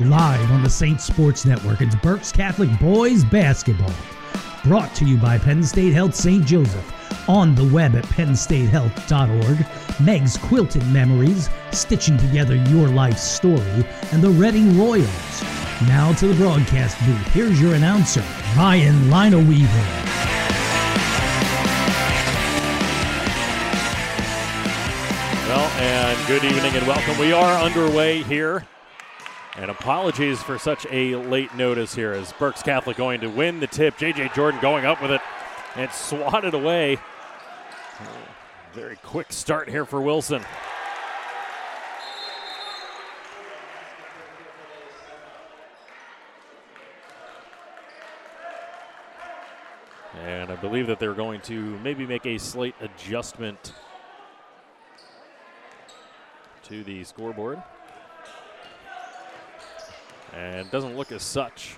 Live on the Saint Sports Network, it's Berks Catholic Boys Basketball. Brought to you by Penn State Health St. Joseph. On the web at pennstatehealth.org. Meg's Quilted Memories, stitching together your life's story, and the Reading Royals. Now to the broadcast booth. Here's your announcer, Ryan Lina Weaver. Well, and good evening and welcome. We are underway here. And apologies for such a late notice here as Berks Catholic going to win the tip. J.J. Jordan going up with it and swatted away. Very quick start here for Wilson. And I believe that they're going to maybe make a slight adjustment to the scoreboard. And doesn't look as such.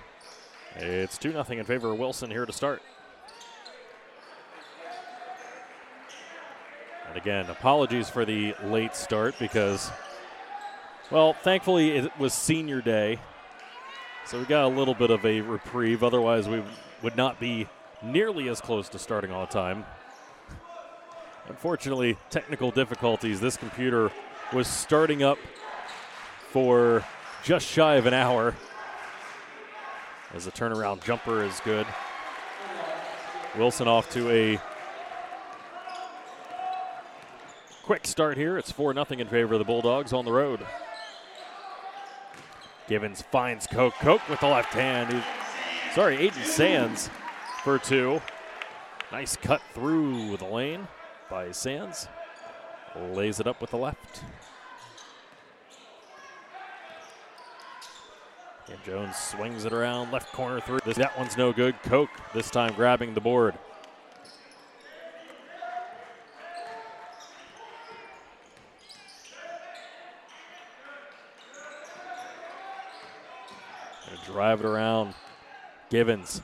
It's 2 0 in favor of Wilson here to start. And again, apologies for the late start because, well, thankfully it was senior day. So we got a little bit of a reprieve. Otherwise, we would not be nearly as close to starting on time. Unfortunately, technical difficulties. This computer was starting up for just shy of an hour as the turnaround jumper is good. Wilson off to a quick start here. It's 4 0 in favor of the Bulldogs on the road. Givens finds Koch. Koch with the left hand. He's, sorry, Aiden Sands for two. Nice cut through the lane by Sands. Lays it up with the left. And Jones swings it around left corner through. This, that one's no good. Koch this time grabbing the board. drive it around. Givens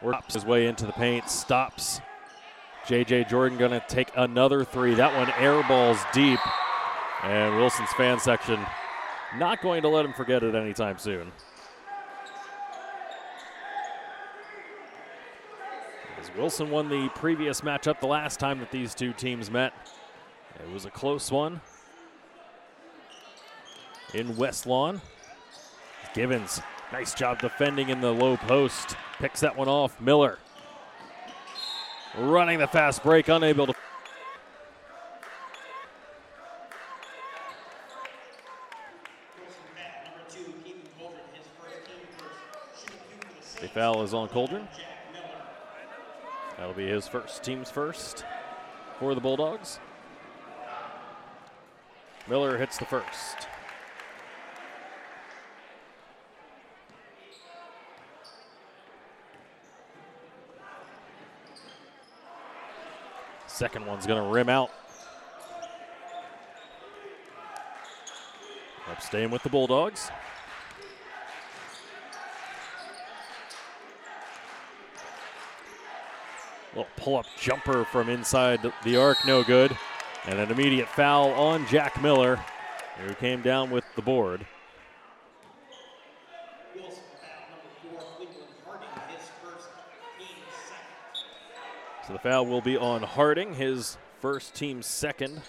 works his way into the paint, stops. JJ Jordan going to take another three. That one airballs deep. And Wilson's fan section not going to let him forget it anytime soon. As Wilson won the previous matchup the last time that these two teams met. It was a close one in West Lawn. Givens, nice job defending in the low post. Picks that one off. Miller running the fast break, unable to foul is on Coldren. That'll be his first, team's first for the Bulldogs. Miller hits the first. Second one's going to rim out. Up staying with the Bulldogs. Little pull up jumper from inside the arc, no good. And an immediate foul on Jack Miller, who came down with the board. So the foul will be on Harding, his first team second.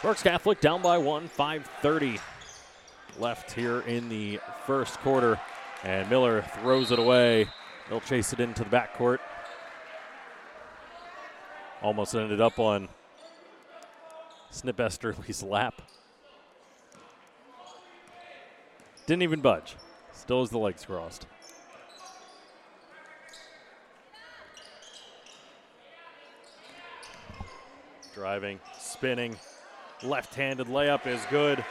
Berks Catholic down by one, 530 left here in the first quarter. And Miller throws it away. He'll chase it into the backcourt. Almost ended up on Snip Esterly's lap. Didn't even budge. Still has the legs crossed. Driving, spinning, left handed layup is good.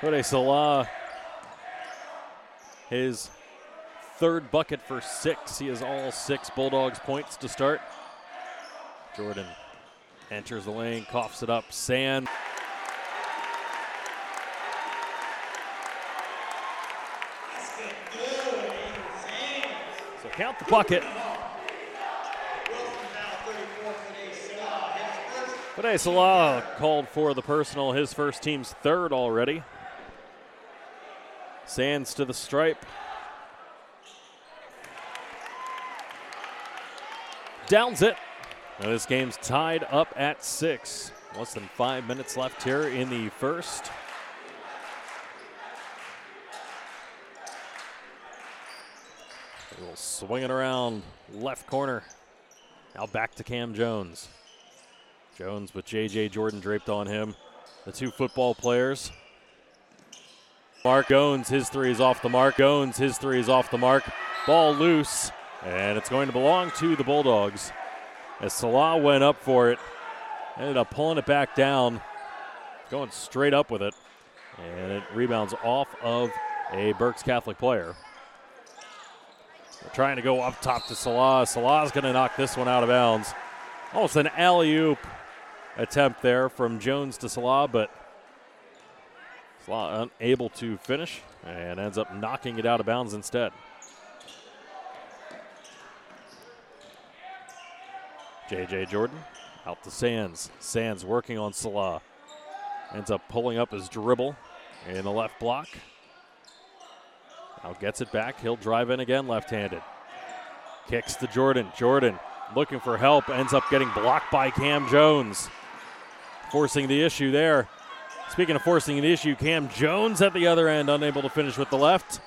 Kode Salah, his third bucket for six. He has all six Bulldogs points to start. Jordan enters the lane, coughs it up. Sand. So count the bucket. Today, Salah called for the personal, his first team's third already. Sands to the stripe. Downs it. Now this game's tied up at six. Less than five minutes left here in the first. A little swinging around left corner. Now back to Cam Jones. Jones with J.J. Jordan draped on him. The two football players. Mark Jones, his three is off the mark. Jones, his three is off the mark. Ball loose, and it's going to belong to the Bulldogs. As Salah went up for it, ended up pulling it back down, going straight up with it, and it rebounds off of a Berks Catholic player. They're trying to go up top to Salah. Salah's going to knock this one out of bounds. Almost an alley oop attempt there from Jones to Salah, but Salah unable to finish and ends up knocking it out of bounds instead. J.J. Jordan out to Sands. Sands working on Salah. Ends up pulling up his dribble in the left block. Now gets it back. He'll drive in again left handed. Kicks to Jordan. Jordan looking for help. Ends up getting blocked by Cam Jones. Forcing the issue there. Speaking of forcing the issue, Cam Jones at the other end, unable to finish with the left.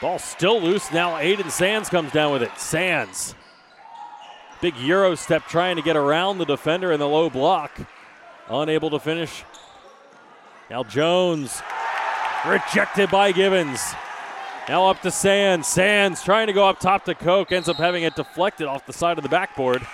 Ball still loose. Now Aiden Sands comes down with it. Sands Big Euro step trying to get around the defender in the low block. Unable to finish. Now Jones rejected by Givens. Now up to Sands. Sands trying to go up top to Koch. Ends up having it deflected off the side of the backboard.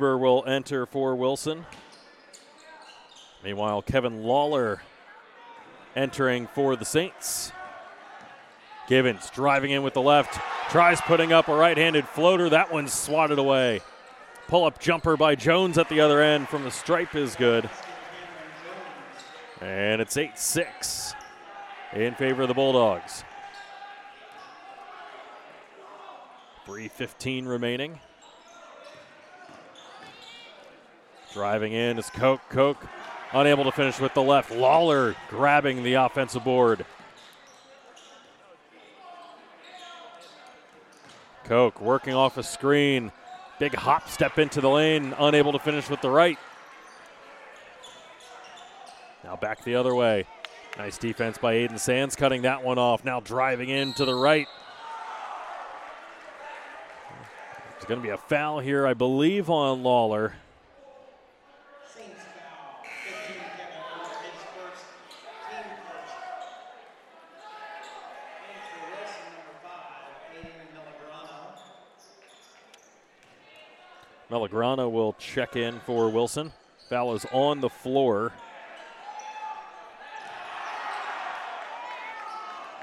Will enter for Wilson. Meanwhile, Kevin Lawler entering for the Saints. Givens driving in with the left, tries putting up a right handed floater. That one's swatted away. Pull up jumper by Jones at the other end from the stripe is good. And it's 8 6 in favor of the Bulldogs. 3.15 remaining. Driving in is Koch. Koch Unable to finish with the left. Lawler grabbing the offensive board. Koch working off a screen. Big hop step into the lane. Unable to finish with the right. Now back the other way. Nice defense by Aiden Sands, cutting that one off. Now driving in to the right. It's going to be a foul here, I believe, on Lawler. Melagrana will check in for Wilson. Foul is on the floor.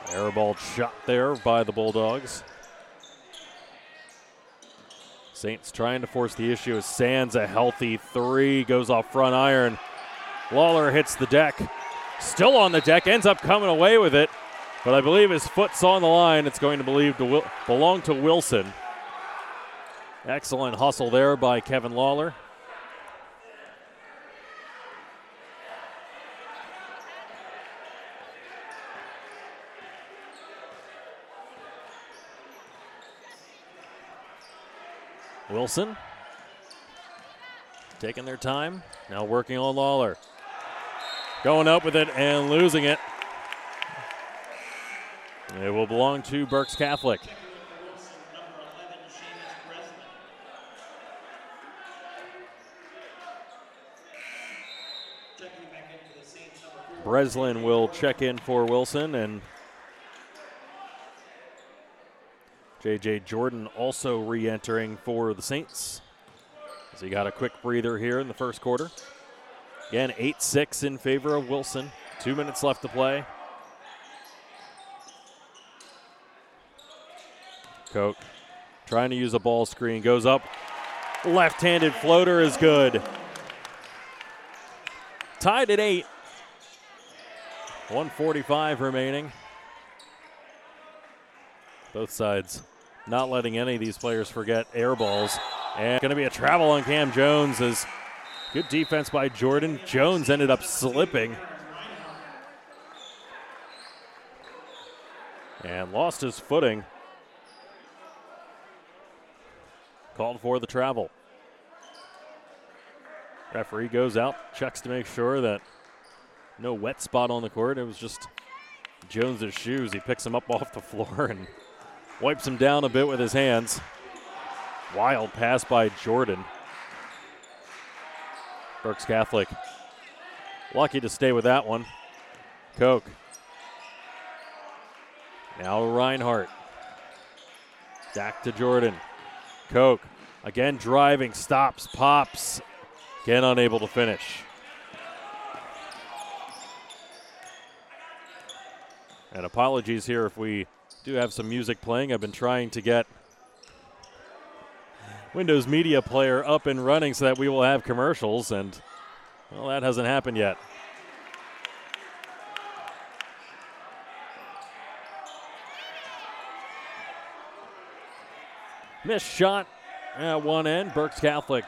Airball shot there by the Bulldogs. Saints trying to force the issue as Sands a healthy three goes off front iron. Lawler hits the deck. Still on the deck, ends up coming away with it. But I believe his foot's on the line. It's going to believe to belong to Wilson. Excellent hustle there by Kevin Lawler. Wilson taking their time, now working on Lawler. Going up with it and losing it. It will belong to Berks Catholic. Breslin will check in for Wilson, and J.J. Jordan also re entering for the Saints. So he got a quick breather here in the first quarter. Again, 8 6 in favor of Wilson. Two minutes left to play. Koch trying to use a ball screen, goes up, Left handed floater is good. Tied at eight. 145 remaining. Both sides not letting any of these players forget air balls. And going to be a travel on Cam Jones as good defense by Jordan. Jones ended up slipping. And lost his footing. Called for the travel. Referee goes out, checks to make sure that no wet spot on the court. It was just Jones's shoes. He picks him up off the floor and wipes him down a bit with his hands. Wild pass by Jordan. Berks Catholic lucky to stay with that one. Koch. Now Reinhardt. Back to Jordan. Koch again driving, stops, pops. Again unable to finish. And apologies here if we do have some music playing. I've been trying to get Windows Media Player up and running so that we will have commercials, and well, that hasn't happened yet. Missed shot at one end. Berks Catholic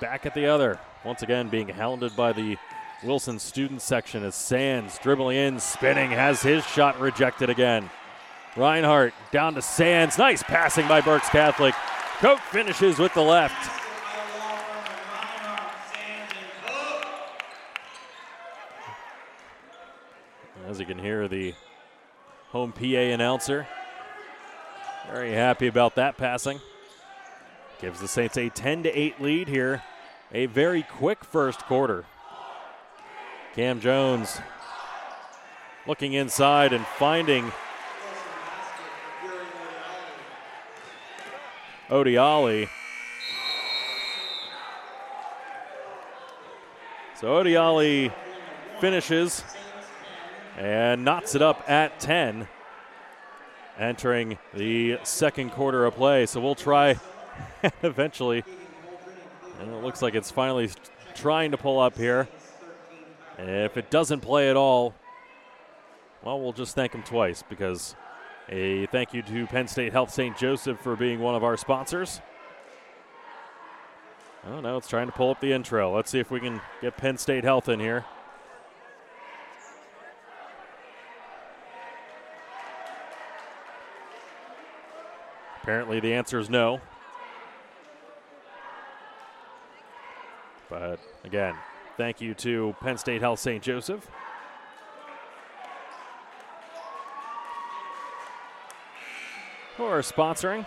back at the other. Once again, being hounded by the Wilson student section as Sands dribbling in, spinning, has his shot rejected again. Reinhardt down to Sands. Nice passing by Berks Catholic. Koch finishes with the left. As you can hear, the home PA announcer very happy about that passing. Gives the Saints a 10 to 8 lead here. A very quick first quarter. Cam Jones looking inside and finding Odiali. So Odiali finishes and knots it up at 10, entering the second quarter of play. So we'll try eventually. And it looks like it's finally trying to pull up here. If it doesn't play at all, well, we'll just thank him twice because a thank you to Penn State Health St. Joseph for being one of our sponsors. Oh, now it's trying to pull up the intro. Let's see if we can get Penn State Health in here. Apparently, the answer is no. But again, Thank you to Penn State Health St. Joseph. Who are sponsoring.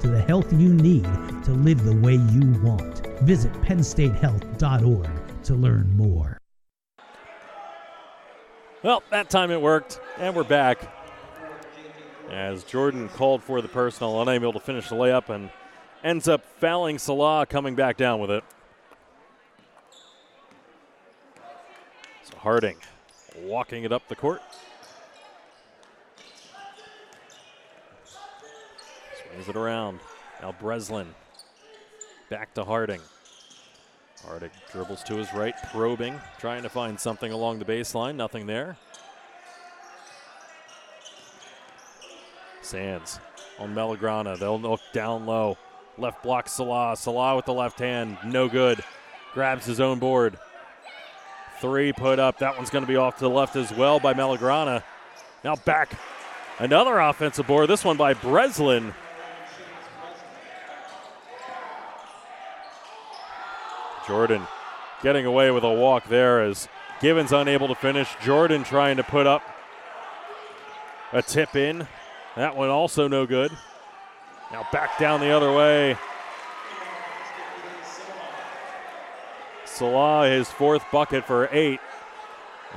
to the health you need to live the way you want. Visit pennstatehealth.org to learn more. Well, that time it worked, and we're back. As Jordan called for the personal, unable to finish the layup, and ends up fouling Salah, coming back down with it. So Harding walking it up the court. Swings it around. Now Breslin back to Harding. Harding dribbles to his right, probing, trying to find something along the baseline. Nothing there. Sands on Melagrana. They'll look down low. Left block Salah. Salah with the left hand. No good. Grabs his own board. Three put up. That one's going to be off to the left as well by Melagrana. Now back. Another offensive board. This one by Breslin. Jordan getting away with a walk there as Givens unable to finish. Jordan trying to put up a tip in. That one also no good. Now back down the other way. Salah his fourth bucket for eight.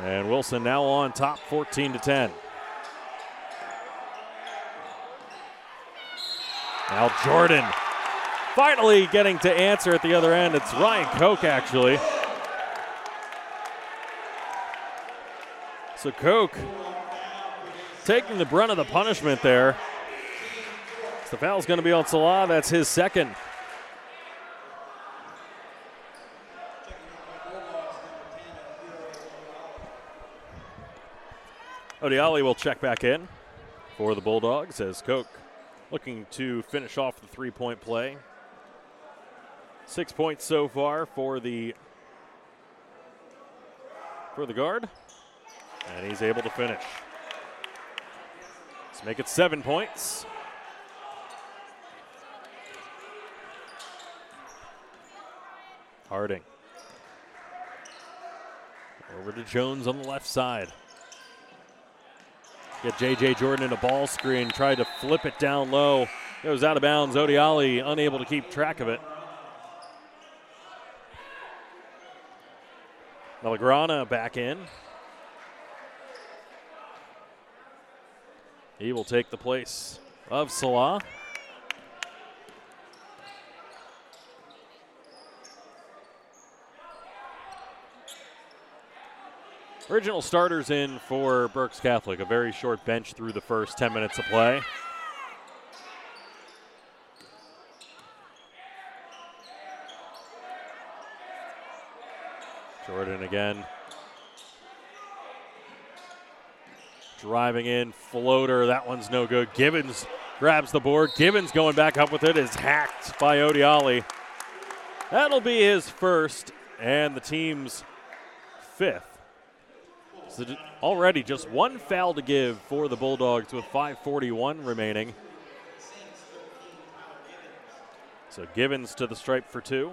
And Wilson now on top 14 to 10. Now Jordan finally getting to answer at the other end. It's Ryan Koch actually. So Koch taking the brunt of the punishment there. The foul's going to be on Salah. That's his second. Odiali will check back in for the Bulldogs as Koch looking to finish off the three point play. Six points so far for the for the guard. And he's able to finish. Let's make it seven points. Harding. Over to Jones on the left side. Get J.J. Jordan in a ball screen, tried to flip it down low. Goes out of bounds. Odiali unable to keep track of it. Melagrana back in. He will take the place of Salah. Original starters in for Berks Catholic. A very short bench through the first 10 minutes of play. Jordan again. Driving in, floater. That one's no good. Givens grabs the board. Givens going back up with it is hacked by Odiali. That'll be his first and the team's fifth. So already just one foul to give for the Bulldogs with 5:41 remaining. So Givens to the stripe for two.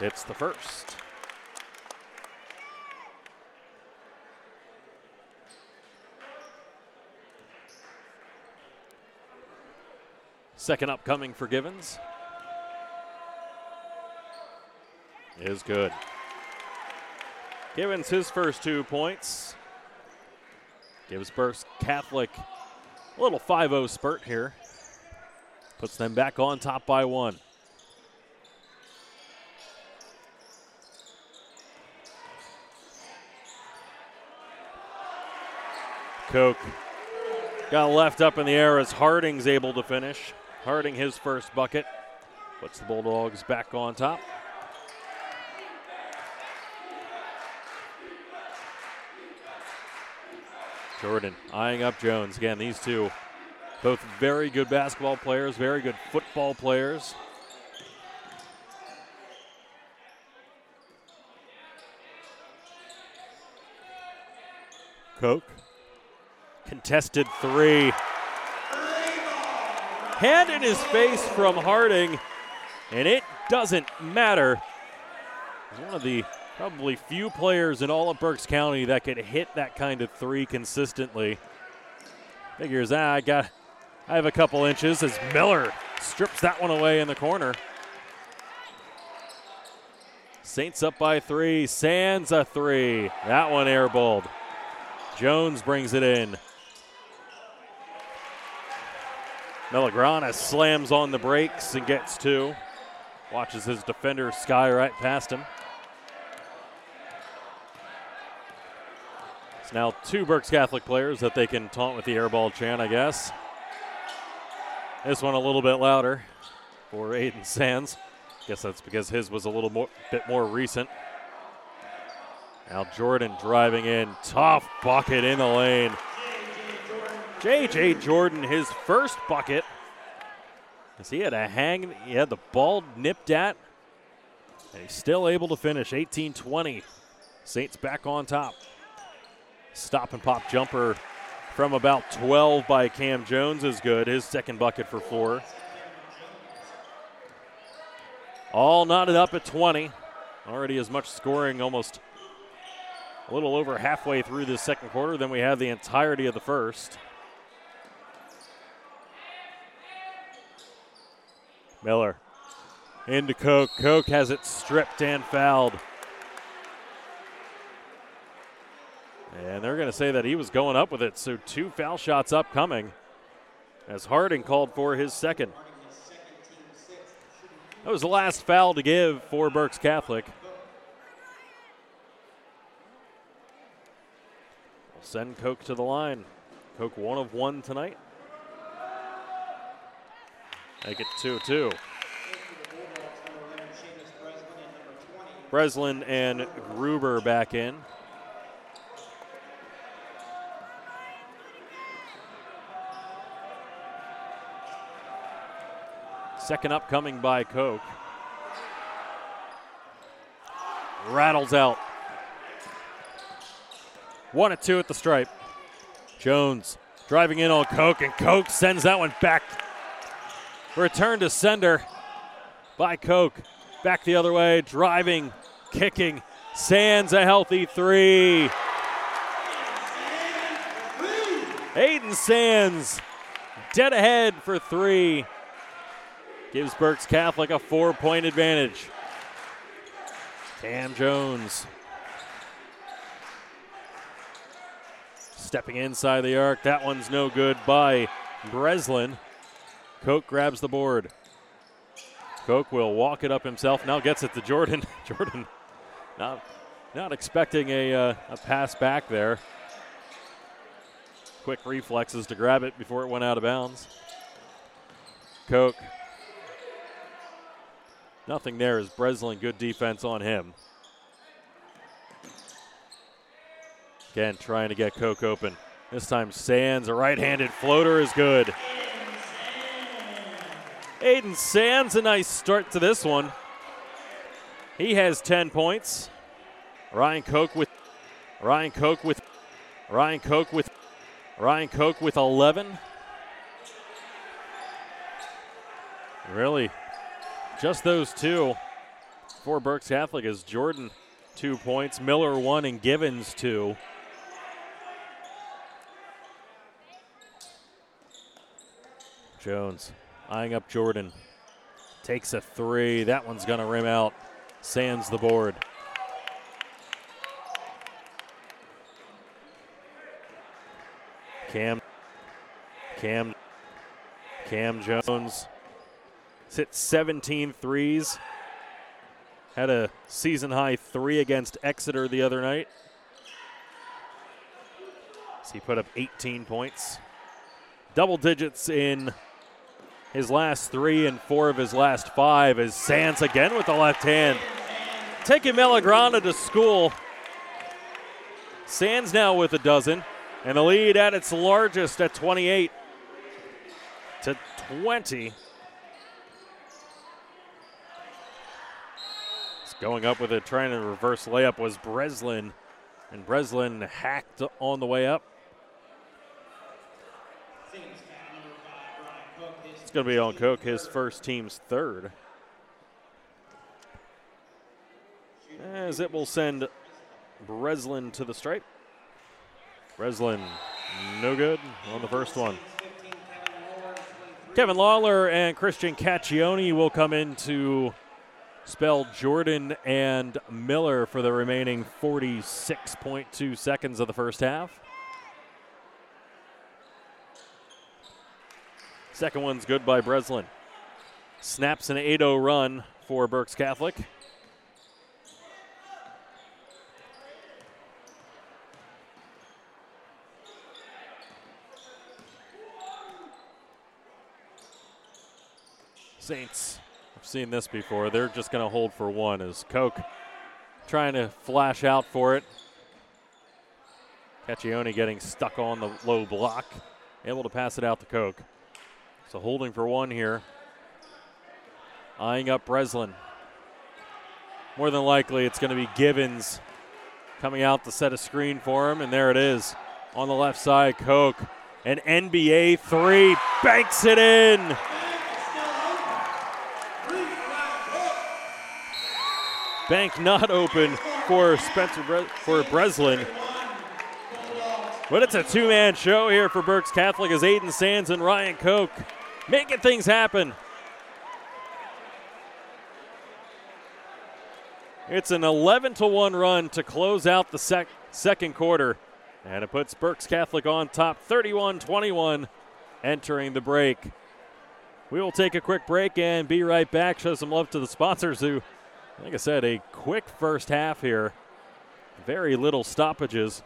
It's the first. Second upcoming for Givens. Is good. Givens his first two points. Gives Berks Catholic a little 5 0 spurt here. Puts them back on top by one. Koch got left up in the air as Harding's able to finish. Harding his first bucket. Puts the Bulldogs back on top. Jordan eyeing up Jones. Again, these two, both very good basketball players, very good football players. Koch. Contested three hand in his face from Harding, and it doesn't matter. He's one of the probably few players in all of Berks County that can hit that kind of three consistently. Figures, ah, I got, I have a couple inches as Miller strips that one away in the corner. Saints up by three. Sands a three. That one airballed. Jones brings it in. Melagrana slams on the brakes and gets two. Watches his defender sky right past him. It's now two Berks Catholic players that they can taunt with the airball chant, I guess. This one a little bit louder for Aiden Sands. Guess that's because his was a little more, bit more recent. Now Jordan driving in, tough bucket in the lane. J.J. Jordan, his first bucket. As he had a hang, he had the ball nipped at, and he's still able to finish 18 20. Saints back on top. Stop and pop jumper from about 12 by Cam Jones is good, his second bucket for four. All knotted up at 20. Already as much scoring, almost a little over halfway through the second quarter than we have the entirety of the first. Miller into Koch. Koch has it stripped and fouled. And they're going to say that he was going up with it, so two foul shots upcoming as Harding called for his second. That was the last foul to give for Berks Catholic. We'll send Koch to the line. Koch one of one tonight. Make it 2 2. Breslin and Gruber back in. Second upcoming by Koch. Rattles out. One at two at the stripe. Jones driving in on Koch, and Koch sends that one back Return to sender by Koch. Back the other way, driving, kicking. Sands a healthy three. Aiden Sands dead ahead for three. Gives Berks Catholic a four point advantage. Cam Jones stepping inside the arc. That one's no good by Breslin. Koch grabs the board. Koch will walk it up himself. Now gets it to Jordan. Jordan not, not expecting a, uh, a pass back there. Quick reflexes to grab it before it went out of bounds. Koch. Nothing there is Breslin. Good defense on him. Again, trying to get Koch open. This time, Sands, a right handed floater is good. Aiden Sands, a nice start to this one. He has 10 points. Ryan Koch with Ryan Koch with Ryan Koch with Ryan Koch with 11. Really, just those two for Berks Catholic is Jordan two points, Miller one, and Givens two. Jones Eyeing up Jordan. Takes a three. That one's going to rim out. Sands the board. Cam. Cam. Cam Jones. Hit 17 threes. Had a season high three against Exeter the other night. So he put up 18 points. Double digits in his last three and four of his last five as Sands again with the left hand. Taking Melagrana to school. Sands now with a dozen, and the lead at its largest at 28 to 20. It's going up with it, trying to reverse layup was Breslin, and Breslin hacked on the way up. Going to be on Koch, his first team's third. As it will send Breslin to the stripe. Breslin, no good on the first one. Kevin Lawler and Christian Caccioni will come in to spell Jordan and Miller for the remaining 46.2 seconds of the first half. Second one's good by Breslin. Snaps an 8 0 run for Berks Catholic. Saints, I've seen this before. They're just going to hold for one as Koch trying to flash out for it. Caccioni getting stuck on the low block, able to pass it out to Koch. So holding for one here. Eyeing up Breslin. More than likely, it's going to be Givens coming out to set a screen for him, and there it is. on the left side. Koch, an NBA three, banks it in. Bank not open for Spencer Bre- for Breslin. But it's a two-man show here for Berks Catholic as Aiden Sands and Ryan Koch making things happen. It's an 11 to 1 run to close out the sec- second quarter. And it puts Berks Catholic on top 31 21 entering the break. We will take a quick break and be right back. Show some love to the sponsors who, like I said, a quick first half here. Very little stoppages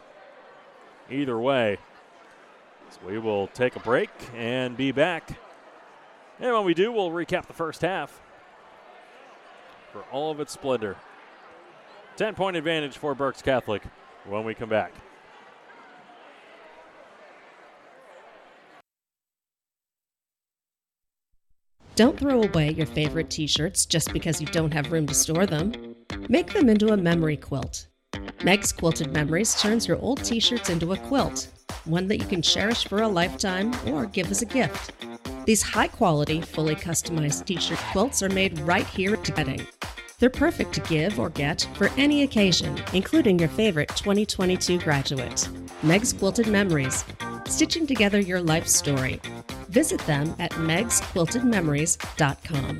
either way. So we will take a break and be back. And when we do, we'll recap the first half for all of its splendor. 10 point advantage for Berks Catholic when we come back. Don't throw away your favorite t shirts just because you don't have room to store them. Make them into a memory quilt. Meg's Quilted Memories turns your old t shirts into a quilt, one that you can cherish for a lifetime or give as a gift. These high quality, fully customized t shirt quilts are made right here at Reading. They're perfect to give or get for any occasion, including your favorite 2022 graduate. Meg's Quilted Memories, stitching together your life story. Visit them at megsquiltedmemories.com.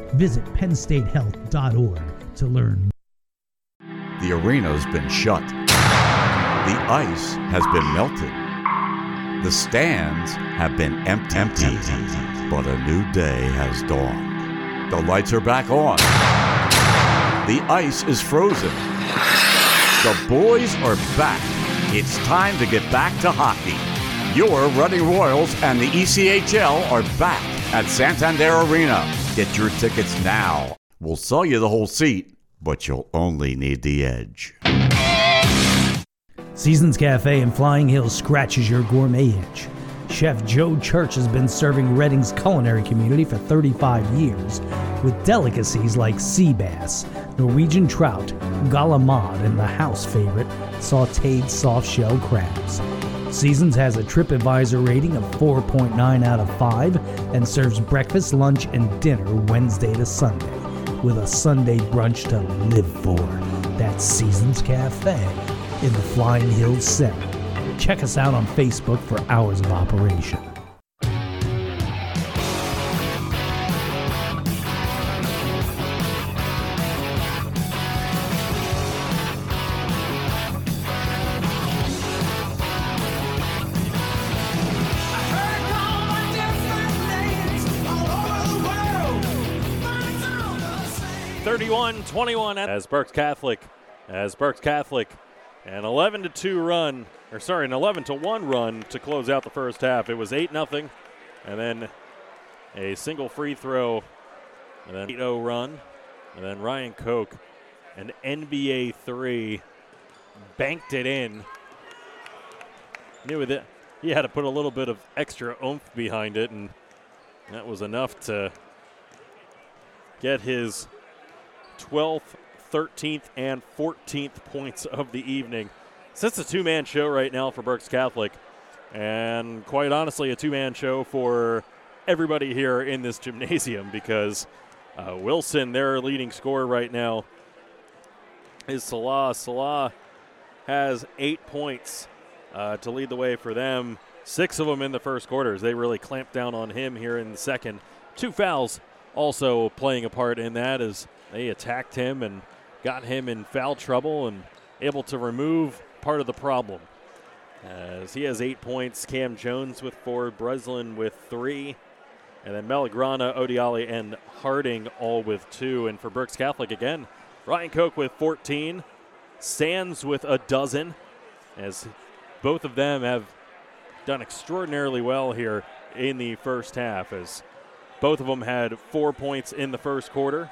Visit pennstatehealth.org to learn. The arena's been shut. The ice has been melted. The stands have been empty, empty, but a new day has dawned. The lights are back on. The ice is frozen. The boys are back. It's time to get back to hockey. Your Reading Royals and the ECHL are back at Santander Arena. Get your tickets now. We'll sell you the whole seat, but you'll only need the edge. Seasons Cafe in Flying Hills scratches your gourmet itch. Chef Joe Church has been serving Reading's culinary community for 35 years with delicacies like sea bass, Norwegian trout, galamad, and the house favorite, sauteed soft shell crabs. Seasons has a TripAdvisor rating of 4.9 out of 5 and serves breakfast, lunch, and dinner Wednesday to Sunday with a Sunday brunch to live for. That's Seasons Cafe in the Flying Hills Center. Check us out on Facebook for hours of operation. Thirty-one, twenty-one as Berks Catholic, as Berks Catholic, an 11 to 2 run, or sorry, an 11 to 1 run to close out the first half. It was 8 nothing, and then a single free throw, and then 8 0 run, and then Ryan Koch, an NBA three, banked it in. Knew it. He had to put a little bit of extra oomph behind it, and that was enough to get his 12th, 13th, and 14th points of the evening. So it's a two man show right now for Berks Catholic, and quite honestly, a two man show for everybody here in this gymnasium because uh, Wilson, their leading scorer right now, is Salah. Salah has eight points uh, to lead the way for them. Six of them in the first quarters. They really clamped down on him here in the second. Two fouls also playing a part in that as they attacked him and got him in foul trouble and able to remove part of the problem. As he has eight points, Cam Jones with four, Breslin with three, and then Melagrana, Odiali, and Harding all with two. And for Berks Catholic again, Ryan Koch with 14, Sands with a dozen, as both of them have done extraordinarily well here in the first half as both of them had four points in the first quarter.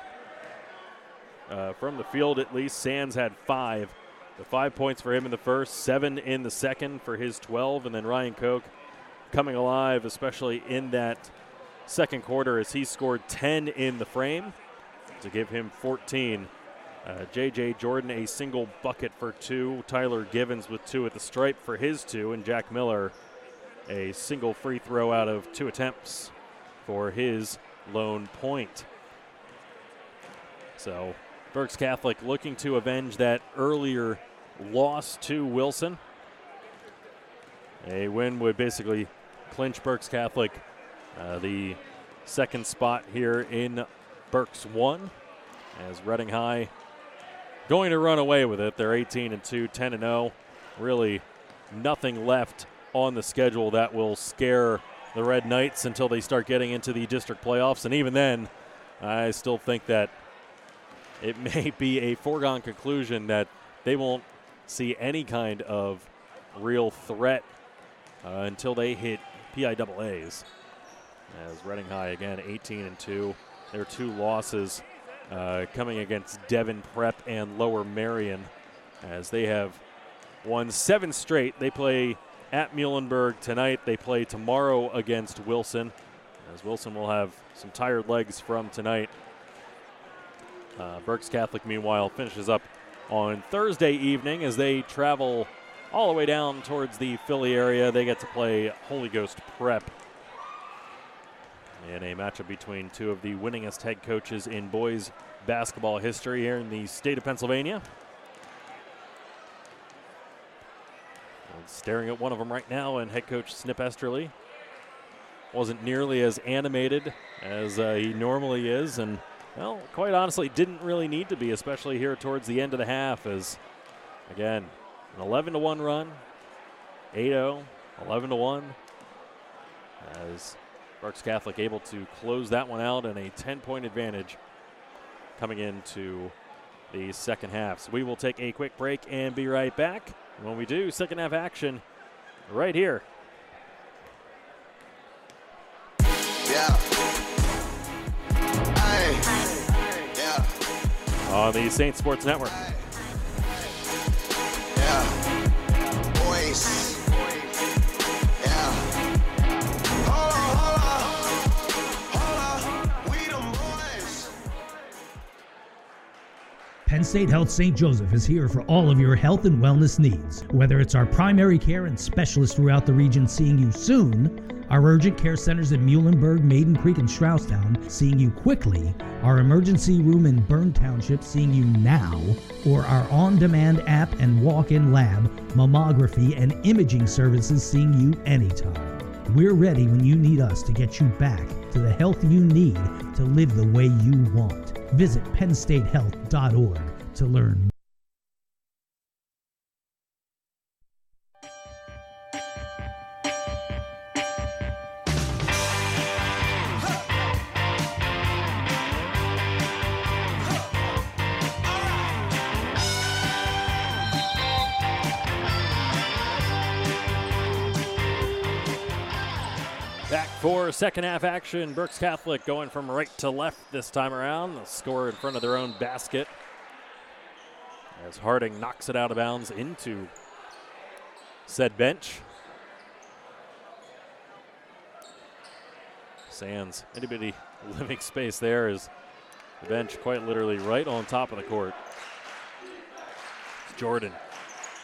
Uh, from the field, at least, Sands had five. The five points for him in the first, seven in the second for his 12, and then Ryan Koch coming alive, especially in that second quarter as he scored 10 in the frame to give him 14. Uh, J.J. Jordan a single bucket for two. Tyler Givens with two at the stripe for his two, and Jack Miller a single free throw out of two attempts for his lone point. So, Berks Catholic looking to avenge that earlier loss to Wilson. A win would basically clinch Berks Catholic uh, the second spot here in Berks 1 as Reading High going to run away with it. They're 18 and 2, 10 and 0. Really nothing left on the schedule that will scare the Red Knights until they start getting into the district playoffs. And even then, I still think that it may be a foregone conclusion that they won't see any kind of real threat uh, until they hit PIAAs. As Reading High again, 18 and two, their two losses uh, coming against Devon Prep and Lower Merion, as they have won seven straight. They play at Muhlenberg tonight. They play tomorrow against Wilson, as Wilson will have some tired legs from tonight. Uh, Berks Catholic, meanwhile, finishes up on Thursday evening as they travel all the way down towards the Philly area. They get to play Holy Ghost Prep in a matchup between two of the winningest head coaches in boys basketball history here in the state of Pennsylvania. And staring at one of them right now, and head coach Snip Esterly wasn't nearly as animated as uh, he normally is, and well, quite honestly, didn't really need to be, especially here towards the end of the half. As again, an 11 to one run, 8-0, 11 to one, as Berks Catholic able to close that one out and a 10 point advantage coming into the second half. So we will take a quick break and be right back. When we do, second half action right here. Yeah. On the Saint Sports Network. Yeah. Boys. Penn State Health St. Joseph is here for all of your health and wellness needs. Whether it's our primary care and specialists throughout the region seeing you soon, our urgent care centers in Muhlenberg, Maiden Creek, and Strausstown seeing you quickly, our emergency room in Bern Township seeing you now, or our on demand app and walk in lab, mammography, and imaging services seeing you anytime. We're ready when you need us to get you back to the health you need to live the way you want. Visit pennstatehealth.org to learn for second half action. Berks Catholic going from right to left this time around. The score in front of their own basket. As Harding knocks it out of bounds into said bench. Sands, bitty living space there is the bench quite literally right on top of the court. Jordan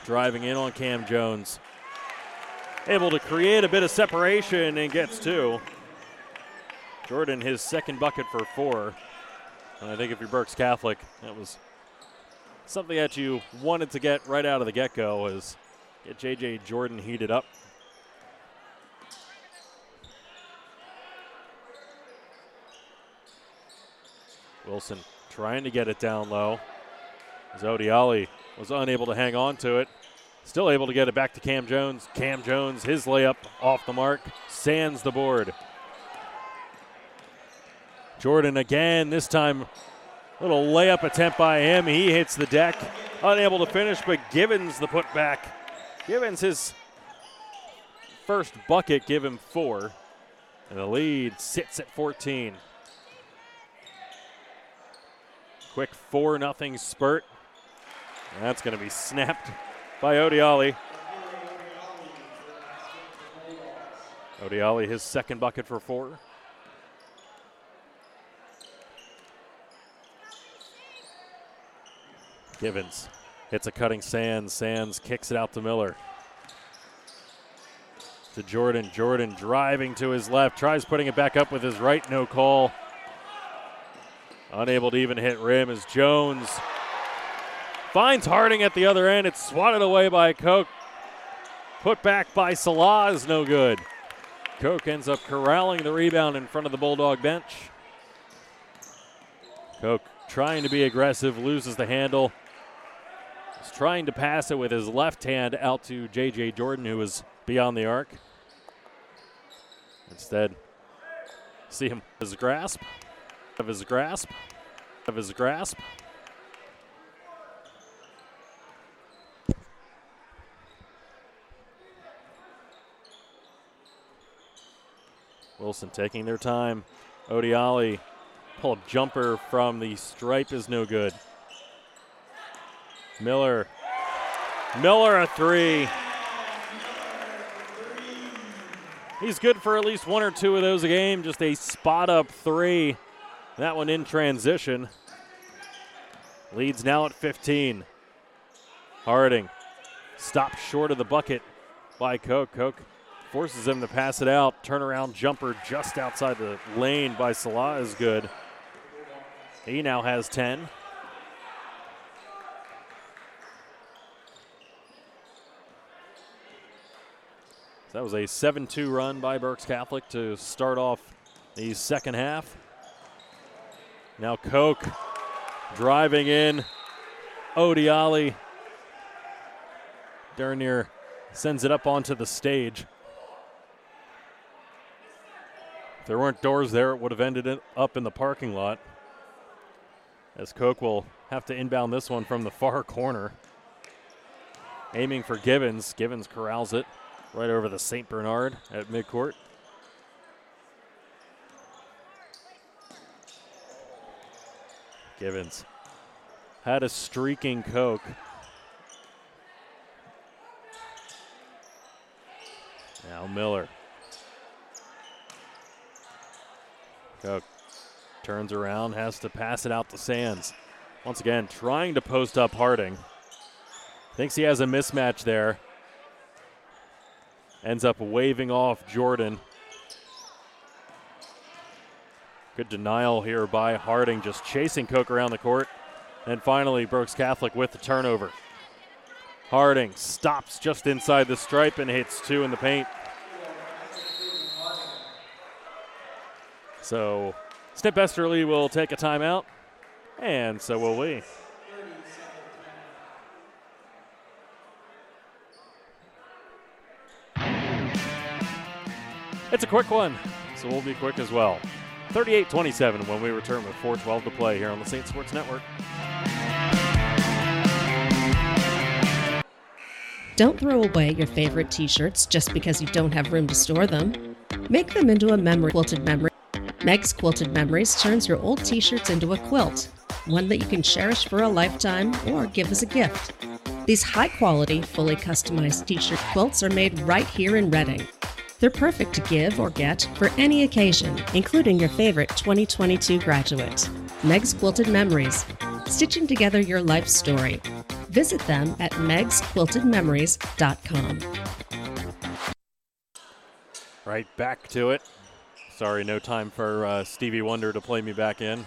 driving in on Cam Jones able to create a bit of separation and gets two. Jordan, his second bucket for four. And I think if you're Berks Catholic, that was something that you wanted to get right out of the get go is get J.J. Jordan heated up. Wilson trying to get it down low. Odiali was unable to hang on to it. Still able to get it back to Cam Jones. Cam Jones, his layup off the mark, sands the board. Jordan again, this time little layup attempt by him. He hits the deck, unable to finish, but Givens the putback. Givens his first bucket give him four, and the lead sits at 14. Quick 4 nothing spurt. That's going to be snapped by Odiali. Odiali, his second bucket for four. Givens hits a cutting Sands. Sands kicks it out to Miller. To Jordan. Jordan driving to his left. Tries putting it back up with his right. No call. Unable to even hit rim as Jones finds Harding at the other end. It's swatted away by Koch. Put back by Salah is no good. Koch ends up corralling the rebound in front of the Bulldog bench. Koch trying to be aggressive, loses the handle. He's trying to pass it with his left hand out to J.J. Jordan, who is beyond the arc. Instead, see him his grasp, of his grasp, of his grasp. Wilson taking their time. Odiali pull jumper from the stripe is no good. Miller. Miller a three. He's good for at least one or two of those a game. Just a spot up three. That one in transition. Leads now at 15. Harding stopped short of the bucket by Koch. Koch forces him to pass it out. Turnaround jumper just outside the lane by Salah is good. He now has 10. That was a 7 2 run by Berks Catholic to start off the second half. Now Koch driving in. Odiali. Dernier sends it up onto the stage. If there weren't doors there, it would have ended up in the parking lot. As Koch will have to inbound this one from the far corner. Aiming for Givens. Givens corrals it right over the St. Bernard at midcourt. Givens had a streaking Koch. Now Miller. Koch turns around, has to pass it out to Sands. Once again, trying to post up Harding. Thinks he has a mismatch there. Ends up waving off Jordan. Good denial here by Harding, just chasing Koch around the court. And finally, Berks Catholic with the turnover. Harding stops just inside the stripe and hits two in the paint. So, Snip Esterly will take a timeout, and so will we. It's a quick one, so we'll be quick as well. 38 27 when we return with 412 to play here on the St. Sports Network. Don't throw away your favorite t shirts just because you don't have room to store them. Make them into a memory quilted memory. Meg's Quilted Memories turns your old t shirts into a quilt, one that you can cherish for a lifetime or give as a gift. These high quality, fully customized t shirt quilts are made right here in Reading. They're perfect to give or get for any occasion, including your favorite 2022 graduate. Meg's Quilted Memories, stitching together your life story. Visit them at megsquiltedmemories.com. Right back to it. Sorry, no time for uh, Stevie Wonder to play me back in.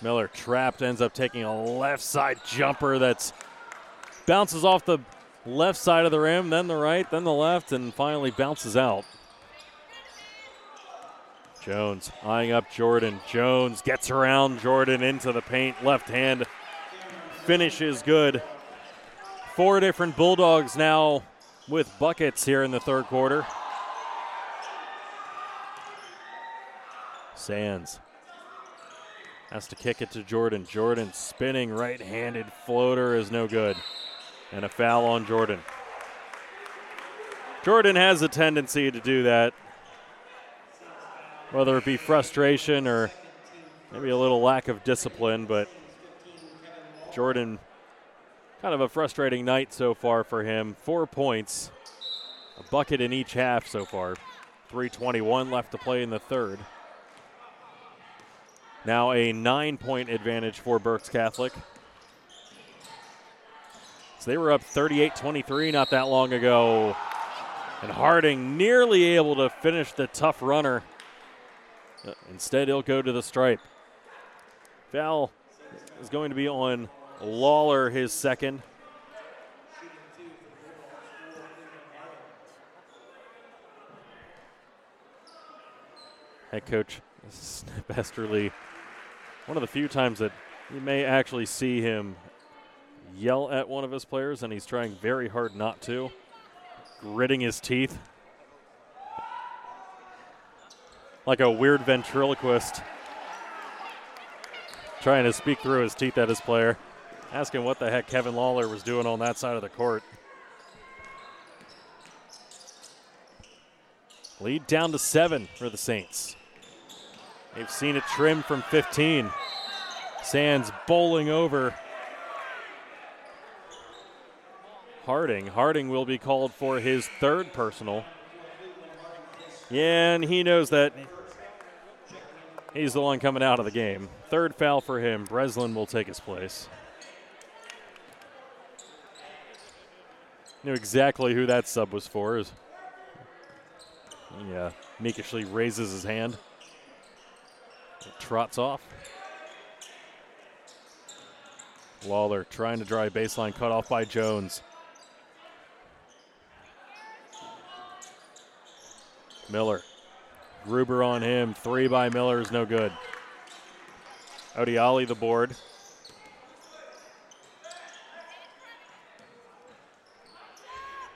Miller trapped, ends up taking a left side jumper that's bounces off the left side of the rim, then the right, then the left, and finally bounces out. Jones eyeing up Jordan. Jones gets around Jordan into the paint, left hand finishes good. Four different Bulldogs now with buckets here in the third quarter. Sands has to kick it to Jordan. Jordan spinning right handed floater is no good. And a foul on Jordan. Jordan has a tendency to do that, whether it be frustration or maybe a little lack of discipline, but Jordan, kind of a frustrating night so far for him. Four points, a bucket in each half so far. 321 left to play in the third. Now a nine point advantage for Berks Catholic. So they were up 38 23 not that long ago. And Harding nearly able to finish the tough runner. Uh, Instead, he'll go to the stripe. Foul is going to be on Lawler, his second. Head coach Snip Esterly, one of the few times that you may actually see him yell at one of his players, and he's trying very hard not to, gritting his teeth like a weird ventriloquist trying to speak through his teeth at his player, asking what the heck Kevin Lawler was doing on that side of the court. Lead down to seven for the Saints. They've seen it trim from 15. Sands bowling over. Harding. Harding will be called for his third personal. Yeah, and he knows that he's the one coming out of the game. Third foul for him. Breslin will take his place. Knew exactly who that sub was for. Yeah, meekishly raises his hand. Trots off. Lawler trying to drive baseline, cut off by Jones. Miller. Gruber on him. Three by Miller is no good. Odiali the board.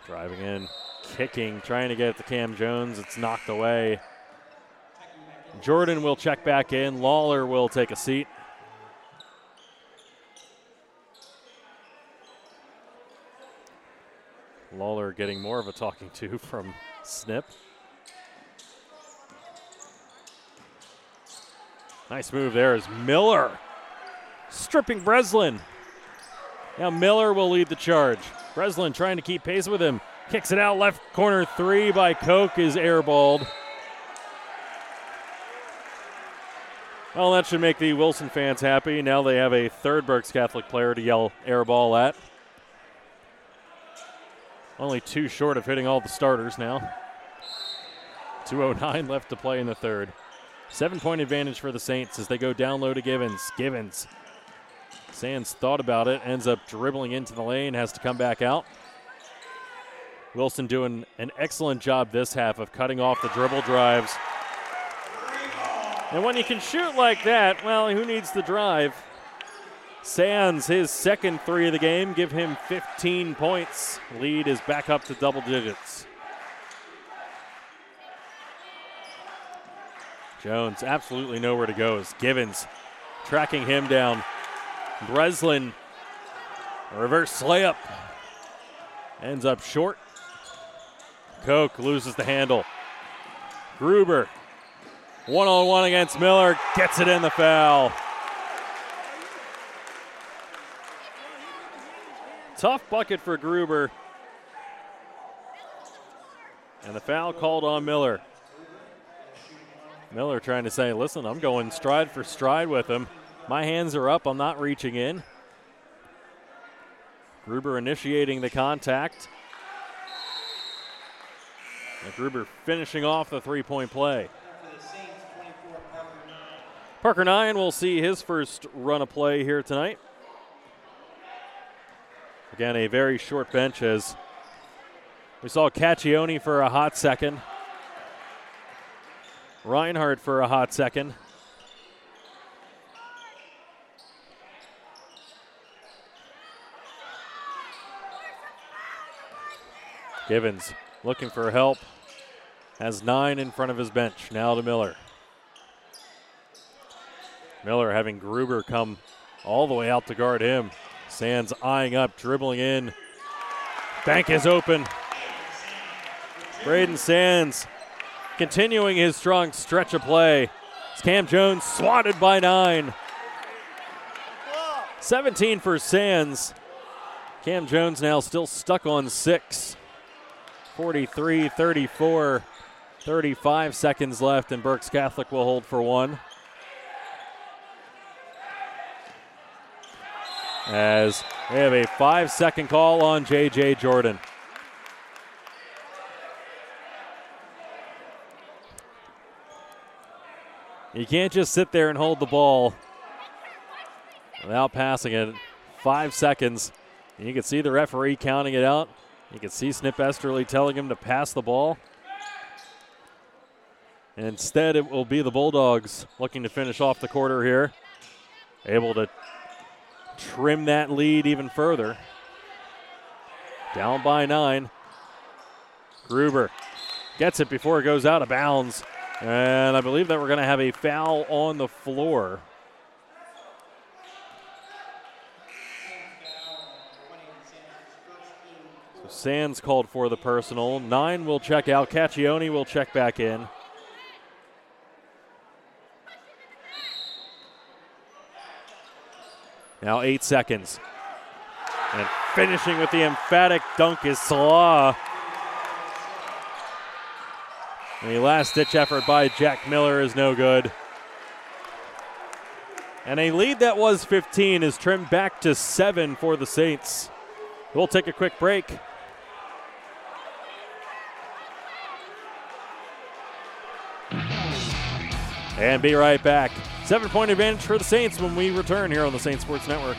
Driving in, kicking, trying to get it to Cam Jones. It's knocked away. Jordan will check back in. Lawler will take a seat. Lawler getting more of a talking to from Snip. Nice move there is Miller stripping Breslin. Now Miller will lead the charge. Breslin trying to keep pace with him. Kicks it out left corner three by Koch is airballed. Well, that should make the Wilson fans happy. Now they have a third Berks Catholic player to yell airball at. Only two short of hitting all the starters now. 2.09 left to play in the third. Seven point advantage for the Saints as they go down low to Givens. Givens. Sands thought about it, ends up dribbling into the lane, has to come back out. Wilson doing an excellent job this half of cutting off the dribble drives. And when you can shoot like that, well, who needs the drive? Sands, his second three of the game, give him 15 points. Lead is back up to double digits. Jones absolutely nowhere to go as Givens tracking him down. Breslin, reverse layup, ends up short. Koch loses the handle. Gruber, one on one against Miller, gets it in the foul. Tough bucket for Gruber. And the foul called on Miller. Miller trying to say, listen, I'm going stride for stride with him. My hands are up, I'm not reaching in. Gruber initiating the contact. And Gruber finishing off the three point play. Parker Nine will see his first run of play here tonight. Again, a very short bench as we saw Caccione for a hot second. Reinhardt for a hot second. Givens looking for help. Has nine in front of his bench. Now to Miller. Miller having Gruber come all the way out to guard him. Sands eyeing up, dribbling in. Bank is open. Braden Sands continuing his strong stretch of play. It's Cam Jones swatted by nine. 17 for Sands. Cam Jones now still stuck on six. 43 34, 35 seconds left, and Berks Catholic will hold for one. As we have a five second call on J.J. Jordan. You can't just sit there and hold the ball without passing it. Five seconds. You can see the referee counting it out. You can see Snip Esterly telling him to pass the ball. And instead, it will be the Bulldogs looking to finish off the quarter here. Able to trim that lead even further. Down by nine. Gruber gets it before it goes out of bounds. And I believe that we're going to have a foul on the floor. So Sands called for the personal. Nine will check out. Caccione will check back in. Now eight seconds. And finishing with the emphatic dunk is Salah. The last ditch effort by Jack Miller is no good. And a lead that was 15 is trimmed back to seven for the Saints. We'll take a quick break. And be right back. Seven point advantage for the Saints when we return here on the Saints Sports Network.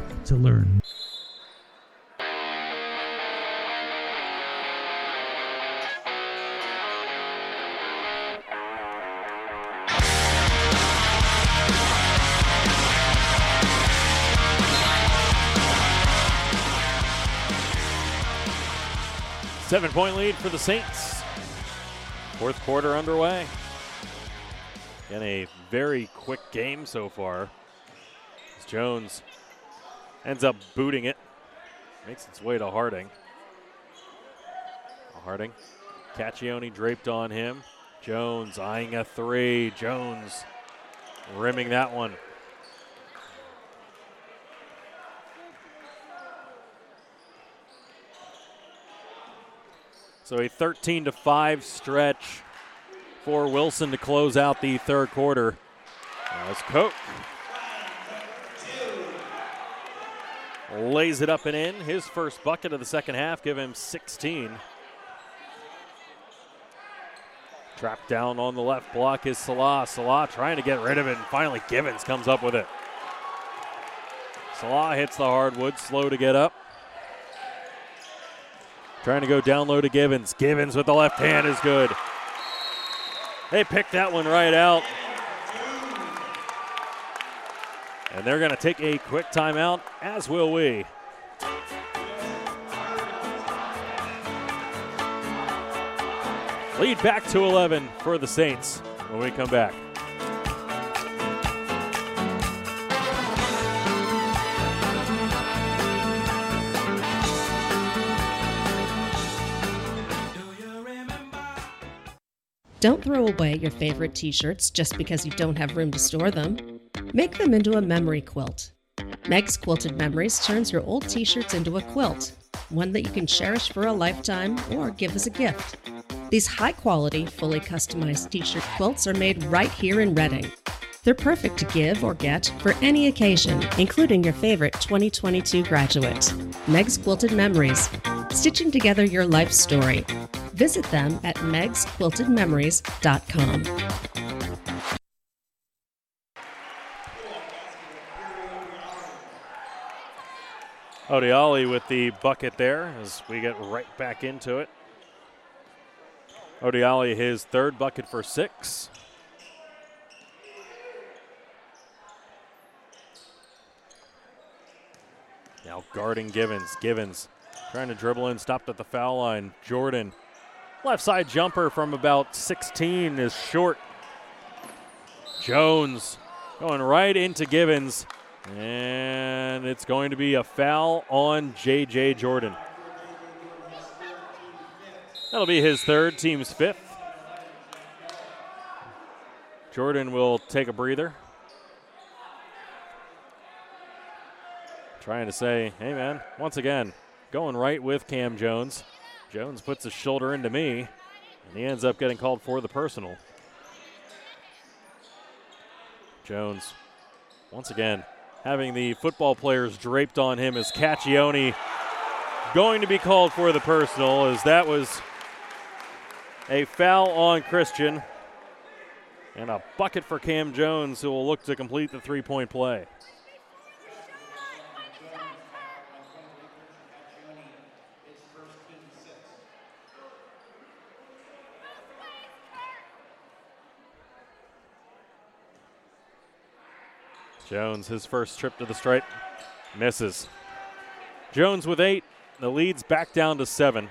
to learn Seven point lead for the Saints. Fourth quarter underway. In a very quick game so far. Jones ends up booting it. Makes its way to Harding. Harding. Caccione draped on him. Jones eyeing a three. Jones rimming that one. So a 13 to 5 stretch for Wilson to close out the third quarter. As Koch lays it up and in. His first bucket of the second half, give him 16. Trapped down on the left block is Salah. Salah trying to get rid of it, and finally Givens comes up with it. Salah hits the hardwood, slow to get up. Trying to go down low to Givens. Givens with the left hand is good. They picked that one right out. And they're going to take a quick timeout, as will we. Lead back to 11 for the Saints when we come back. Don't throw away your favorite t shirts just because you don't have room to store them. Make them into a memory quilt. Meg's Quilted Memories turns your old t shirts into a quilt, one that you can cherish for a lifetime or give as a gift. These high quality, fully customized t shirt quilts are made right here in Reading. They're perfect to give or get for any occasion, including your favorite 2022 graduate. Meg's Quilted Memories, stitching together your life story. Visit them at megsquiltedmemories.com. Odiali with the bucket there as we get right back into it. Odiali, his third bucket for six. Now guarding Givens. Givens trying to dribble in, stopped at the foul line. Jordan, left side jumper from about 16 is short. Jones going right into Givens. And it's going to be a foul on J.J. Jordan. That'll be his third, team's fifth. Jordan will take a breather. Trying to say, hey man, once again, going right with Cam Jones. Jones puts his shoulder into me, and he ends up getting called for the personal. Jones, once again, having the football players draped on him as Caccione going to be called for the personal as that was a foul on Christian and a bucket for Cam Jones who will look to complete the three-point play. Jones, his first trip to the stripe, misses. Jones with eight. The lead's back down to seven.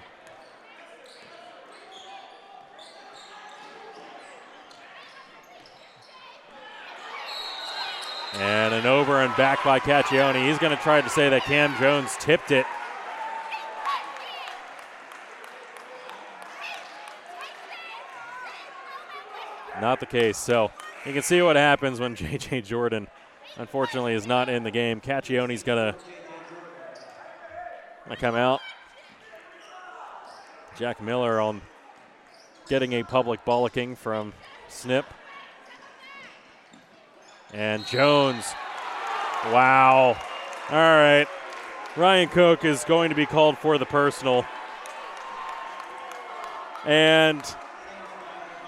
And an over and back by Caccione. He's going to try to say that Cam Jones tipped it. Not the case. So you can see what happens when J.J. Jordan, unfortunately, is not in the game. Caccione's going to come out. Jack Miller on getting a public bollocking from Snip. And Jones. Wow. All right. Ryan Koch is going to be called for the personal. And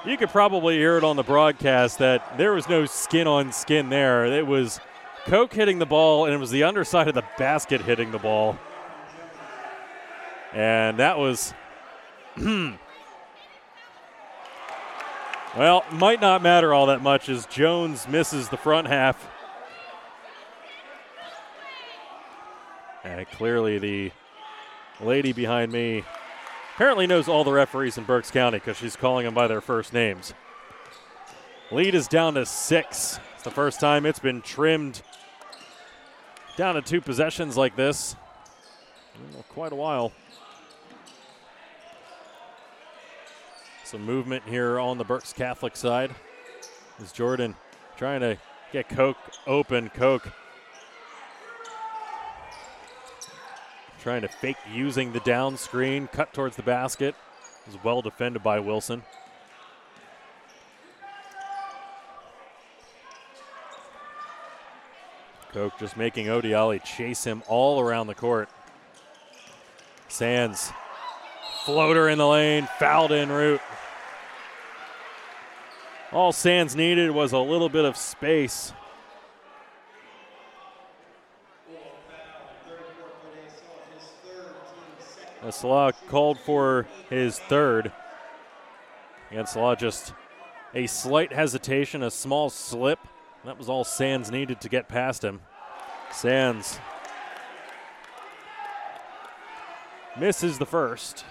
you could probably hear it on the broadcast that there was no skin on skin there. It was Koch hitting the ball, and it was the underside of the basket hitting the ball. And that was, well, might not matter all that much as Jones misses the front half. And clearly, the lady behind me apparently knows all the referees in Berks County because she's calling them by their first names. Lead is down to six. It's the first time it's been trimmed down to two possessions like this quite a while. Some movement here on the Berks Catholic side. Is Jordan trying to get Koch open. Koch trying to fake using the down screen, cut towards the basket. Is well defended by Wilson. Koch just making Odiali chase him all around the court. Sands, floater in the lane, fouled en route. All Sands needed was a little bit of space. Salah called for his third. And Salah just a slight hesitation, a small slip. That was all Sands needed to get past him. Sands misses the first.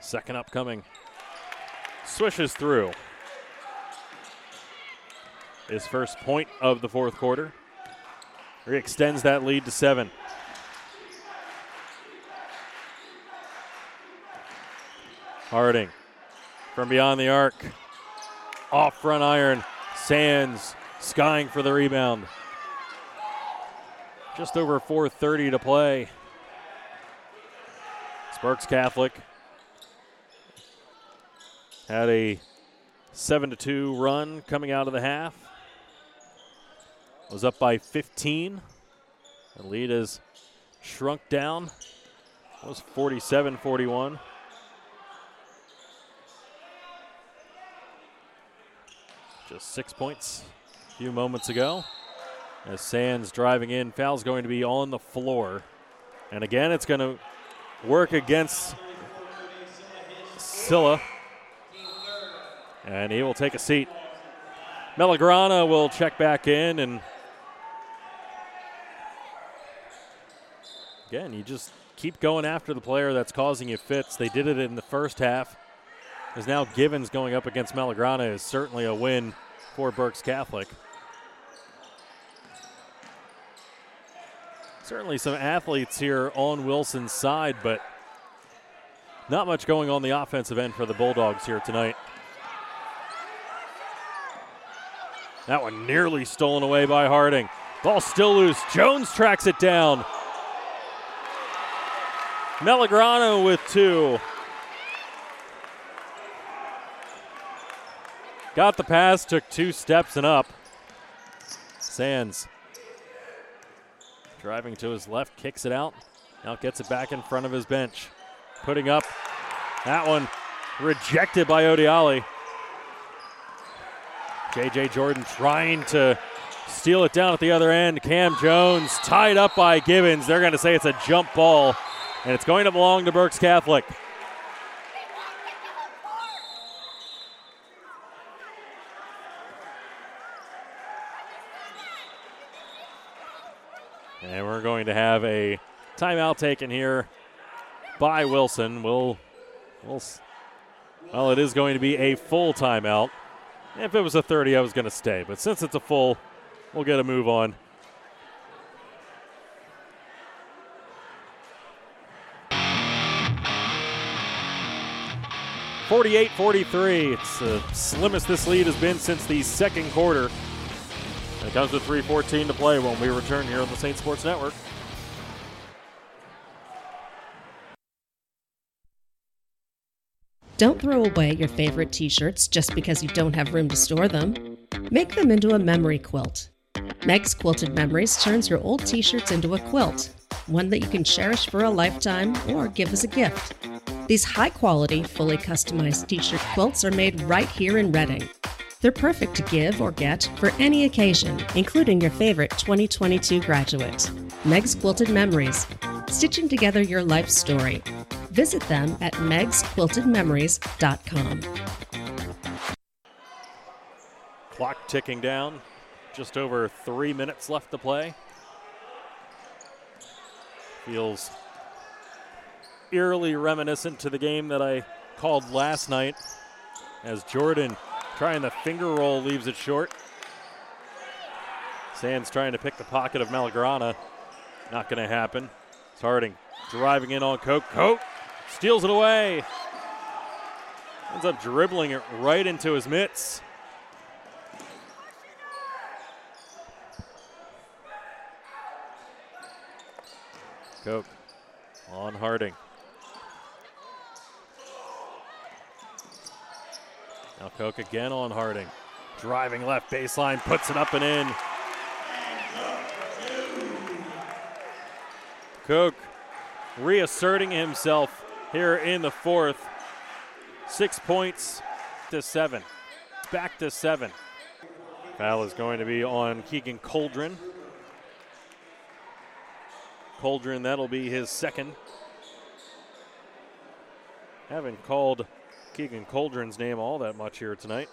Second upcoming. Swishes through. His first point of the fourth quarter. He extends that lead to seven. Harding from beyond the arc. Off front iron. Sands skying for the rebound. Just over 4.30 to play. Berks Catholic had a 7 to 2 run coming out of the half. Was up by 15 The lead is shrunk down. It was 47 41. Just six points a few moments ago. As Sands driving in, foul's going to be on the floor. And again, it's going to work against Salah. And he will take a seat. Melagrana will check back in and again, you just keep going after the player that's causing you fits. They did it in the first half. As now Givens going up against Melagrana is certainly a win for Berks Catholic. Certainly some athletes here on Wilson's side, but not much going on the offensive end for the Bulldogs here tonight. That one nearly stolen away by Harding. Ball still loose. Jones tracks it down. Melagrana with two. Got the pass, took two steps and up. Sands driving to his left, kicks it out. Now gets it back in front of his bench. Putting up that one rejected by Odiali. JJ Jordan trying to steal it down at the other end. Cam Jones tied up by Givens. They're going to say it's a jump ball, and it's going to belong to Berks Catholic. And we're going to have a timeout taken here by Wilson. We'll, we'll, well, it is going to be a full timeout. If it was a 30, I was going to stay. But since it's a full, we'll get a move on. Forty-eight, forty-three. It's the slimmest this lead has been since the second quarter. And it comes with 3.14 to play when we return here on the Saint Sports Network. Don't throw away your favorite t shirts just because you don't have room to store them. Make them into a memory quilt. Meg's Quilted Memories turns your old t shirts into a quilt, one that you can cherish for a lifetime or give as a gift. These high quality, fully customized t shirt quilts are made right here in Reading. They're perfect to give or get for any occasion, including your favorite 2022 graduate. Meg's Quilted Memories, stitching together your life story. Visit them at megsquiltedmemories.com. Clock ticking down. Just over three minutes left to play. Feels eerily reminiscent to the game that I called last night as Jordan trying the finger roll leaves it short. Sands trying to pick the pocket of Melagrana. Not going to happen. It's Harding driving in on Koch. Koch steals it away. Ends up dribbling it right into his mitts. Koch on Harding. Now Koch again on Harding. Driving left baseline, puts it up and in. Koch reasserting himself here in the fourth. Six points to seven. Back to seven. Foul is going to be on Keegan Coldren. Coldren, that'll be his second. Haven't called Keegan Coldren's name all that much here tonight.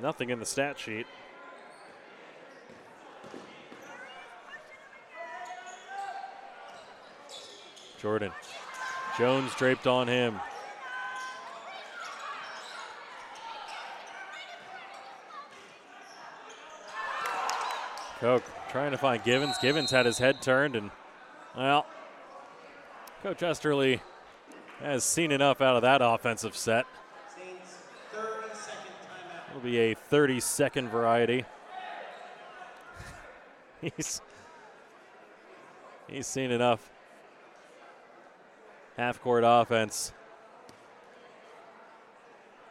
Nothing in the stat sheet. Jordan. Jones draped on him. Koch trying to find Givens. Givens had his head turned, and, well, Coach Esterly has seen enough out of that offensive set. It'll be a 30 second variety. he's he's seen enough half court offense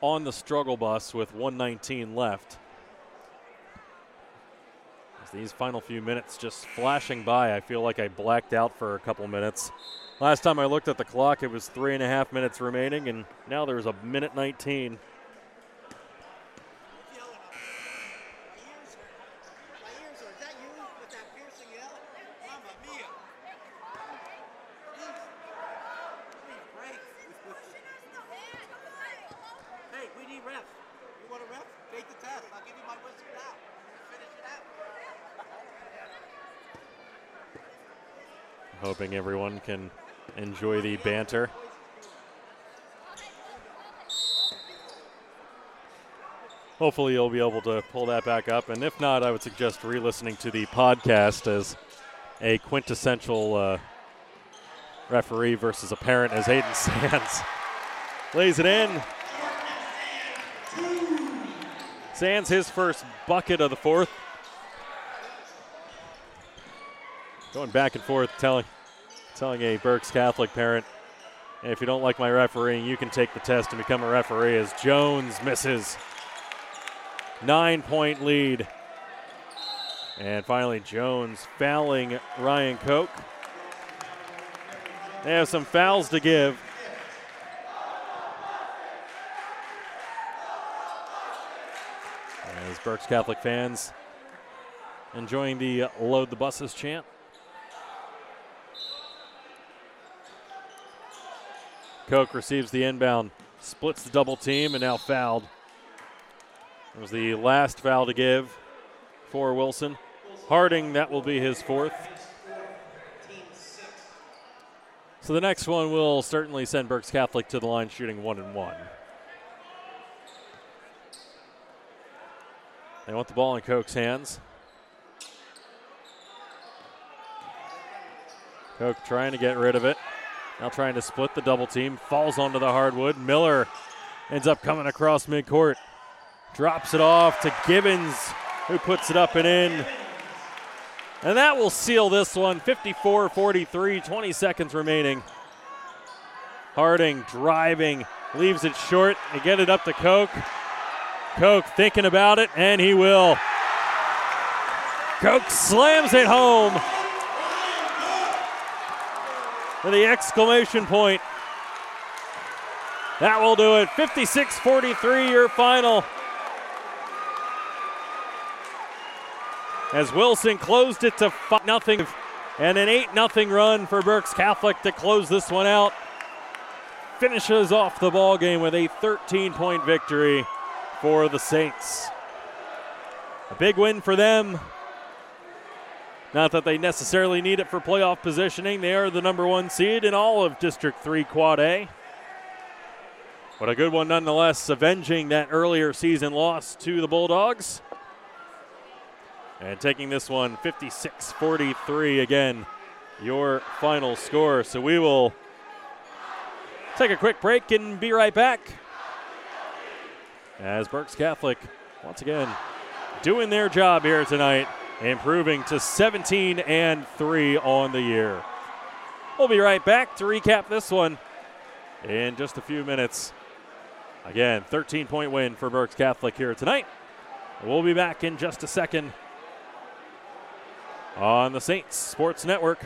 on the struggle bus with 119 left. These final few minutes just flashing by. I feel like I blacked out for a couple minutes. Last time I looked at the clock, it was three and a half minutes remaining, and now there's a minute 19. Hey, we need refs. You want a ref? Take the test. I'll give you my whistle now. Finish it out. Hoping everyone can enjoy the banter. Hopefully, you'll be able to pull that back up. And if not, I would suggest re listening to the podcast as a quintessential uh, referee versus a parent as Hayden Sands lays it in. Sands his first bucket of the fourth. Going back and forth, telling telling a Berks Catholic parent, "Hey, if you don't like my refereeing, you can take the test and become a referee. As Jones misses. Nine point lead. And finally, Jones fouling Ryan Koch. They have some fouls to give. As Berks Catholic fans enjoying the load the buses chant. Koch receives the inbound, splits the double team, and now fouled. It was the last foul to give for Wilson. Harding, that will be his fourth. So the next one will certainly send Berks Catholic to the line shooting one and one. They want the ball in Koch's hands. Koch trying to get rid of it. Now trying to split the double team. Falls onto the hardwood. Miller ends up coming across midcourt. Drops it off to Givens, who puts it up and in. And that will seal this one 54 43, 20 seconds remaining. Harding driving, leaves it short. They get it up to Koch. Koch thinking about it, and he will. Koch slams it home with the exclamation point. That will do it. 56 43, your final. As Wilson closed it to 5 0 and an 8 0 run for Berks Catholic to close this one out. Finishes off the ball game with a 13 point victory for the Saints. A big win for them. Not that they necessarily need it for playoff positioning. They are the number one seed in all of District 3 Quad A. But a good one nonetheless, avenging that earlier season loss to the Bulldogs. And taking this one 56 43 again, your final score. So we will take a quick break and be right back. As Berks Catholic, once again, doing their job here tonight, improving to 17 and 3 on the year. We'll be right back to recap this one in just a few minutes. Again, 13 point win for Berks Catholic here tonight. We'll be back in just a second on the Saints Sports Network.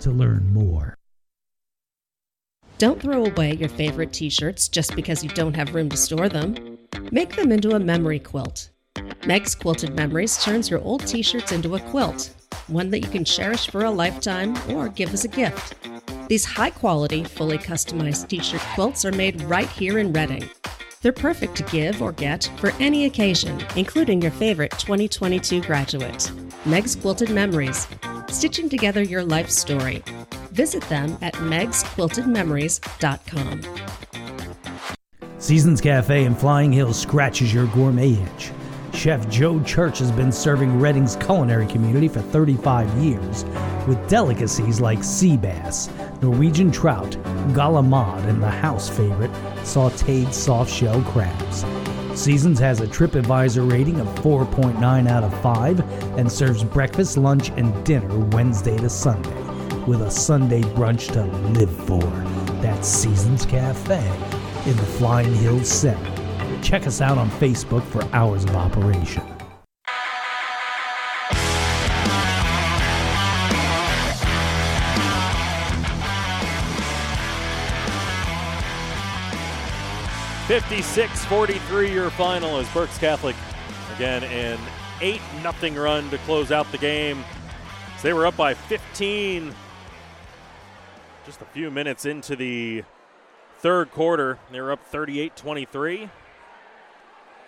to learn more. Don't throw away your favorite t shirts just because you don't have room to store them. Make them into a memory quilt. Meg's Quilted Memories turns your old t shirts into a quilt, one that you can cherish for a lifetime or give as a gift. These high quality, fully customized t shirt quilts are made right here in Reading. They're perfect to give or get for any occasion, including your favorite 2022 graduate. Meg's Quilted Memories, stitching together your life story. Visit them at megsquiltedmemories.com. Seasons Cafe in Flying Hill scratches your gourmet itch. Chef Joe Church has been serving Reading's culinary community for 35 years with delicacies like sea bass, Norwegian trout, galamad, and the house favorite, sauteed soft shell crabs. Seasons has a TripAdvisor rating of 4.9 out of 5 and serves breakfast, lunch, and dinner Wednesday to Sunday with a Sunday brunch to live for. That's Seasons Cafe in the Flying Hills Center. Check us out on Facebook for hours of operation. Fifty-six forty-three your final as Berks Catholic again an 8 nothing run to close out the game. So they were up by 15 just a few minutes into the third quarter. They were up 38 23.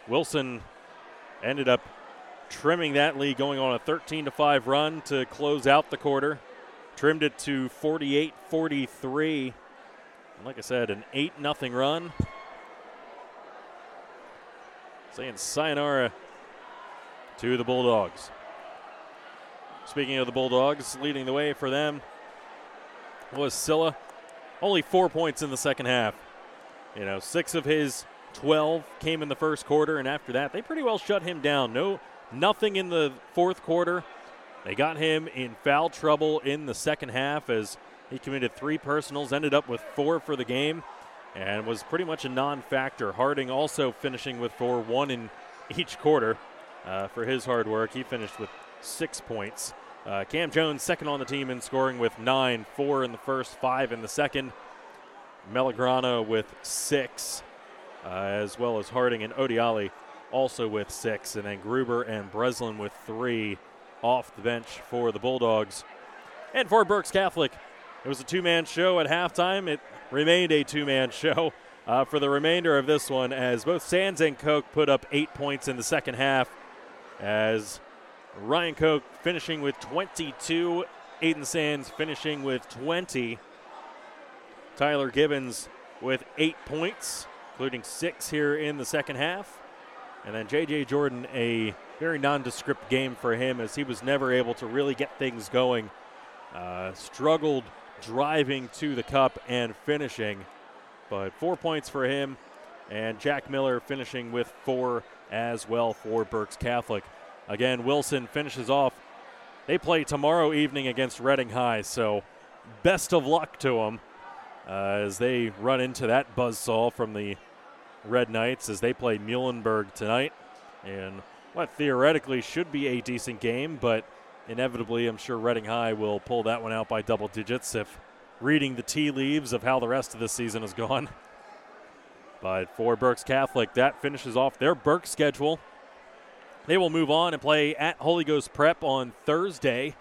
Wilson ended up trimming that lead, going on a 13 to 5 run to close out the quarter. Trimmed it to 48 43. Like I said, an 8 0 run. Saying sayonara to the Bulldogs. Speaking of the Bulldogs, leading the way for them was Salah. Only four points in the second half. You know, six of his 12 came in the first quarter, and after that, they pretty well shut him down. No, nothing in the fourth quarter. They got him in foul trouble in the second half as he committed three personals, ended up with four for the game, and was pretty much a non factor. Harding also finishing with four, one in each quarter uh, for his hard work. He finished with six points. Uh, Cam Jones, second on the team in scoring with nine, four in the first, five in the second. Melagrana with six, uh, as well as Harding and Odiali also with six, and then Gruber and Breslin with three off the bench for the Bulldogs. And for Berks Catholic, it was a two man show at halftime. It remained a two man show uh, for the remainder of this one as both Sands and Koch put up eight points in the second half. As Ryan Koch finishing with 22, Aiden Sands finishing with 20. Tyler Givens with eight points, including six here in the second half. And then J.J. Jordan, a very nondescript game for him as he was never able to really get things going. Uh, struggled driving to the cup and finishing, but four points for him. And Jack Miller finishing with four as well for Berks Catholic. Again, Wilson finishes off. They play tomorrow evening against Reading High, so best of luck to them uh, as they run into that buzzsaw from the Red Knights as they play Muhlenberg tonight. And what theoretically should be a decent game, but inevitably, I'm sure Reading High will pull that one out by double digits if reading the tea leaves of how the rest of the season has gone. But for Berks Catholic, that finishes off their Berks schedule. They will move on and play at Holy Ghost Prep on Thursday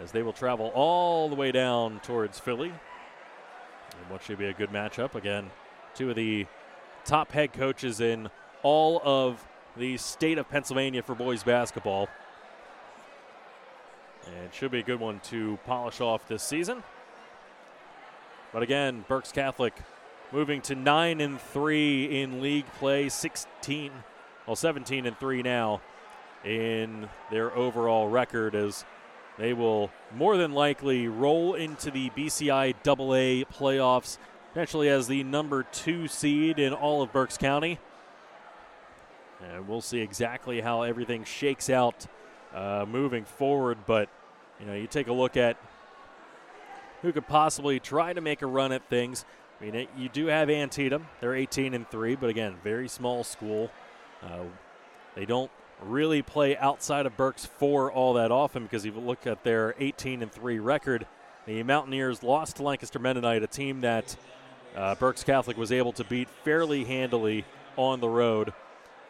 as they will travel all the way down towards Philly. And what should be a good matchup. Again, two of the top head coaches in all of the state of Pennsylvania for boys basketball. And it should be a good one to polish off this season. But again, Berks Catholic moving to 9 and 3 in league play, 16 well 17 and 3 now in their overall record as they will more than likely roll into the BCIAA playoffs, potentially as the number two seed in all of Berks County. And we'll see exactly how everything shakes out uh, moving forward. But you know, you take a look at who could possibly try to make a run at things. I mean, it, you do have Antietam; they're 18 and three, but again, very small school. Uh, they don't really play outside of Berks four all that often because if you look at their 18 and three record, the Mountaineers lost to Lancaster Mennonite, a team that uh, Berks Catholic was able to beat fairly handily on the road.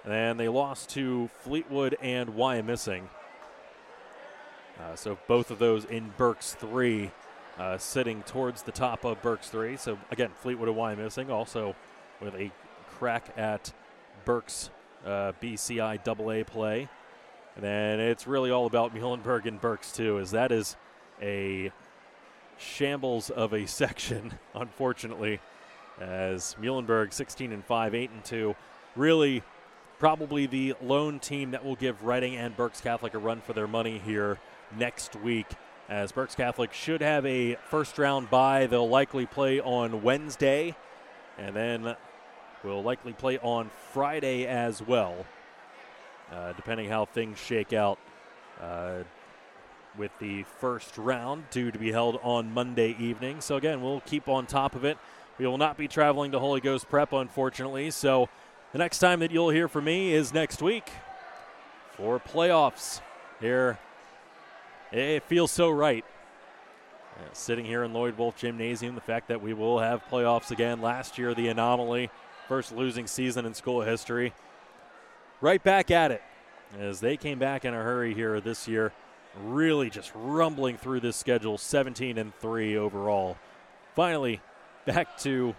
And they lost to Fleetwood and Wyomissing. Uh, so both of those in Berks 3, uh, sitting towards the top of Berks 3. So again, Fleetwood and Wyomissing also with a crack at Berks uh, BCIAA play. And then it's really all about Muhlenberg and Berks, too, as that is a shambles of a section, unfortunately, as Muhlenberg 16 and 5, 8 and 2, really probably the lone team that will give Reading and Berks Catholic a run for their money here next week. As Berks Catholic should have a first round bye, they'll likely play on Wednesday, and then will likely play on Friday as well, uh, depending how things shake out. Uh, with the first round due to be held on Monday evening. So, again, we'll keep on top of it. We will not be traveling to Holy Ghost Prep, unfortunately. So, the next time that you'll hear from me is next week for playoffs here. It feels so right. Uh, sitting here in Lloyd Wolf Gymnasium, the fact that we will have playoffs again. Last year, the anomaly, first losing season in school history. Right back at it as they came back in a hurry here this year really just rumbling through this schedule 17 and 3 overall finally back to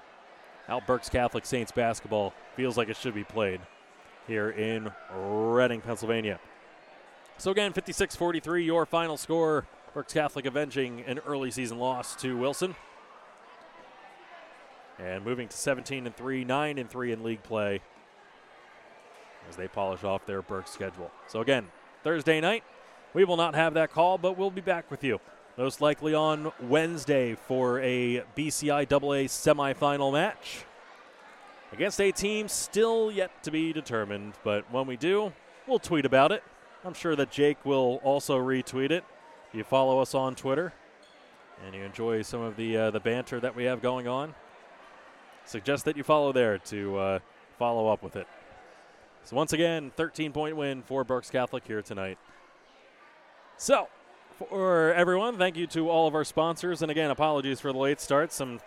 how Berks Catholic Saints basketball feels like it should be played here in Reading, Pennsylvania. So again, 56-43, your final score. Berks Catholic avenging an early season loss to Wilson. And moving to 17 and 3, 9 and 3 in league play as they polish off their Berks schedule. So again, Thursday night, we will not have that call, but we'll be back with you. Most likely on Wednesday for a BCIAA semifinal match against a team still yet to be determined. But when we do, we'll tweet about it. I'm sure that Jake will also retweet it. If you follow us on Twitter and you enjoy some of the uh, the banter that we have going on, suggest that you follow there to uh, follow up with it. So once again, 13 point win for Berks Catholic here tonight. So, for everyone, thank you to all of our sponsors. And again, apologies for the late start. Some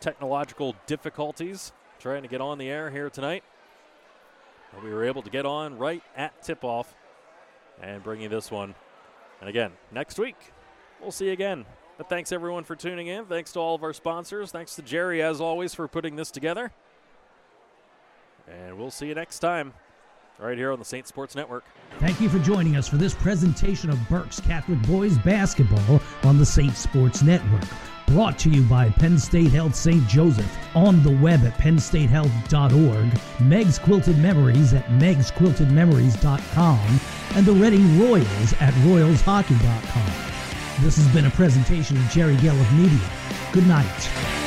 technological difficulties trying to get on the air here tonight. But we were able to get on right at tip off and bring you this one. And again, next week, we'll see you again. But thanks everyone for tuning in. Thanks to all of our sponsors. Thanks to Jerry, as always, for putting this together. And we'll see you next time right here on the Saint Sports Network. Thank you for joining us for this presentation of Berks Catholic Boys Basketball on the Saint Sports Network. Brought to you by Penn State Health St. Joseph on the web at pennstatehealth.org, Meg's Quilted Memories at megsquiltedmemories.com, and the Reading Royals at royalshockey.com. This has been a presentation of Jerry Gelliff Media. Good night.